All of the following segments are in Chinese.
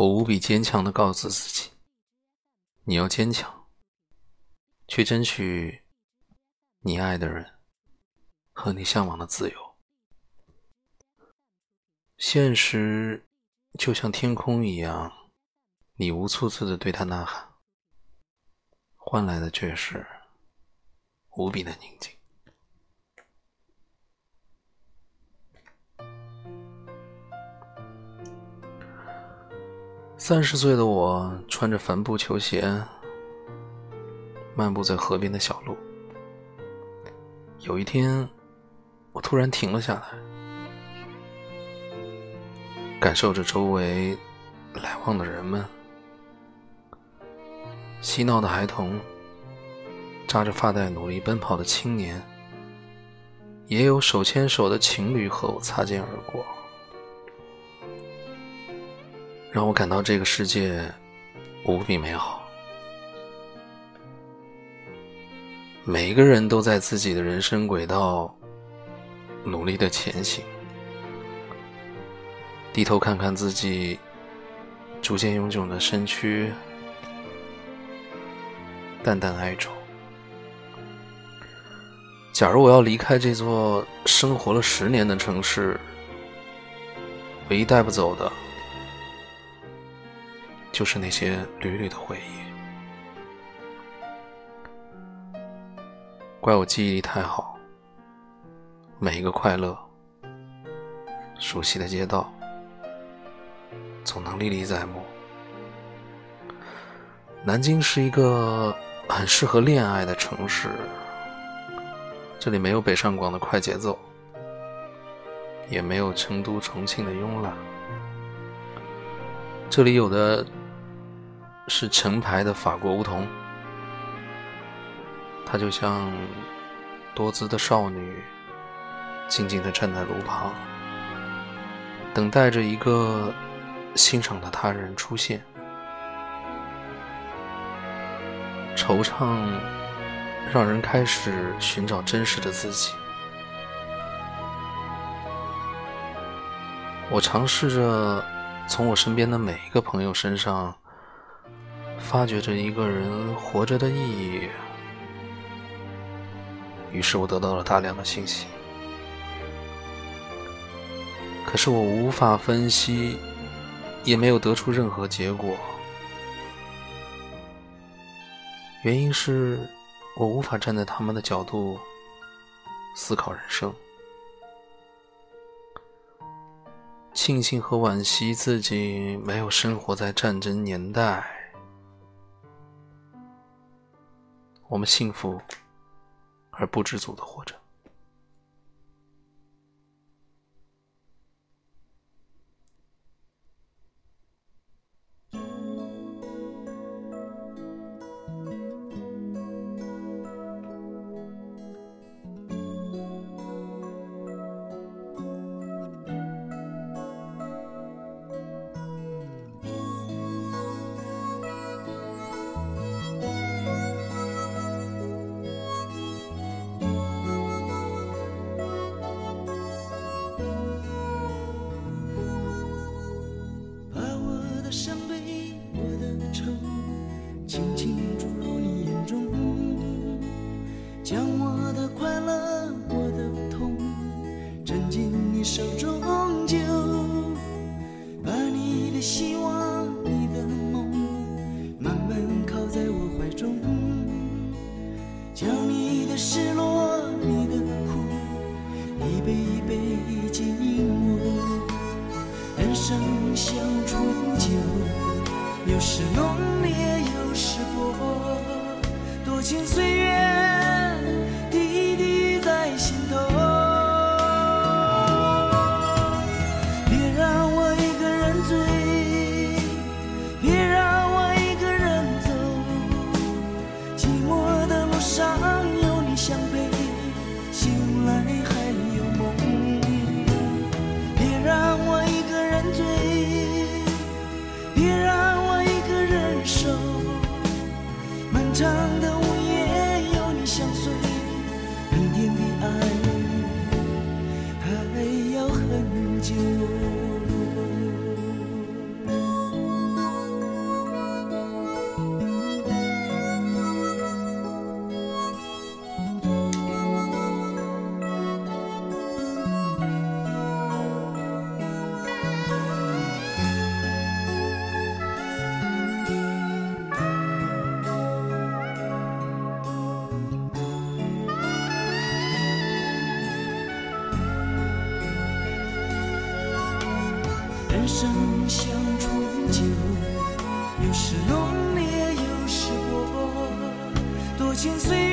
我无比坚强的告诉自己：“你要坚强，去争取你爱的人和你向往的自由。”现实就像天空一样，你无数次的对他呐喊，换来的却是无比的宁静。三十岁的我穿着帆布球鞋，漫步在河边的小路。有一天，我突然停了下来，感受着周围来往的人们，嬉闹的孩童，扎着发带努力奔跑的青年，也有手牵手的情侣和我擦肩而过。让我感到这个世界无比美好。每一个人都在自己的人生轨道努力的前行。低头看看自己逐渐臃肿的身躯，淡淡哀愁。假如我要离开这座生活了十年的城市，唯一带不走的。就是那些缕缕的回忆，怪我记忆力太好。每一个快乐、熟悉的街道，总能历历在目。南京是一个很适合恋爱的城市，这里没有北上广的快节奏，也没有成都、重庆的慵懒，这里有的。是成排的法国梧桐，她就像多姿的少女，静静地站在路旁，等待着一个欣赏的他人出现。惆怅让人开始寻找真实的自己。我尝试着从我身边的每一个朋友身上。发掘着一个人活着的意义，于是我得到了大量的信息。可是我无法分析，也没有得出任何结果。原因是我无法站在他们的角度思考人生。庆幸和惋惜自己没有生活在战争年代。我们幸福而不知足的活着。爱还要很久。人生像醇酒有时浓烈有时薄多情岁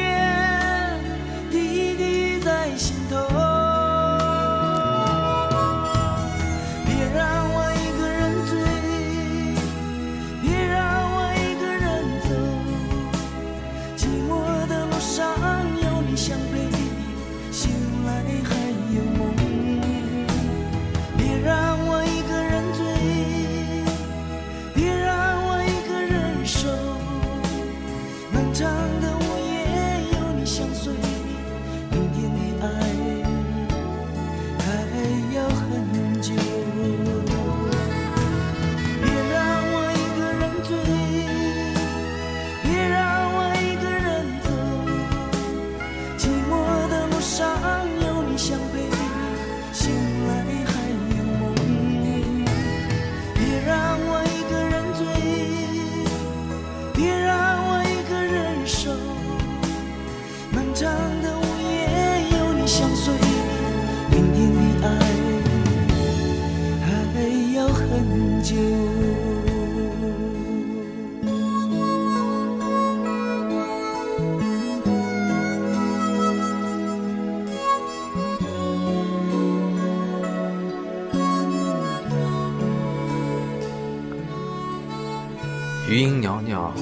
余音袅袅，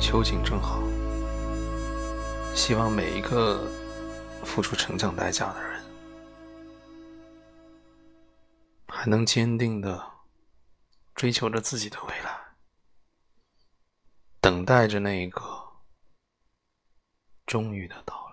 秋景正好。希望每一个付出成长代价的人，还能坚定的追求着自己的未来，等待着那一个终于的到。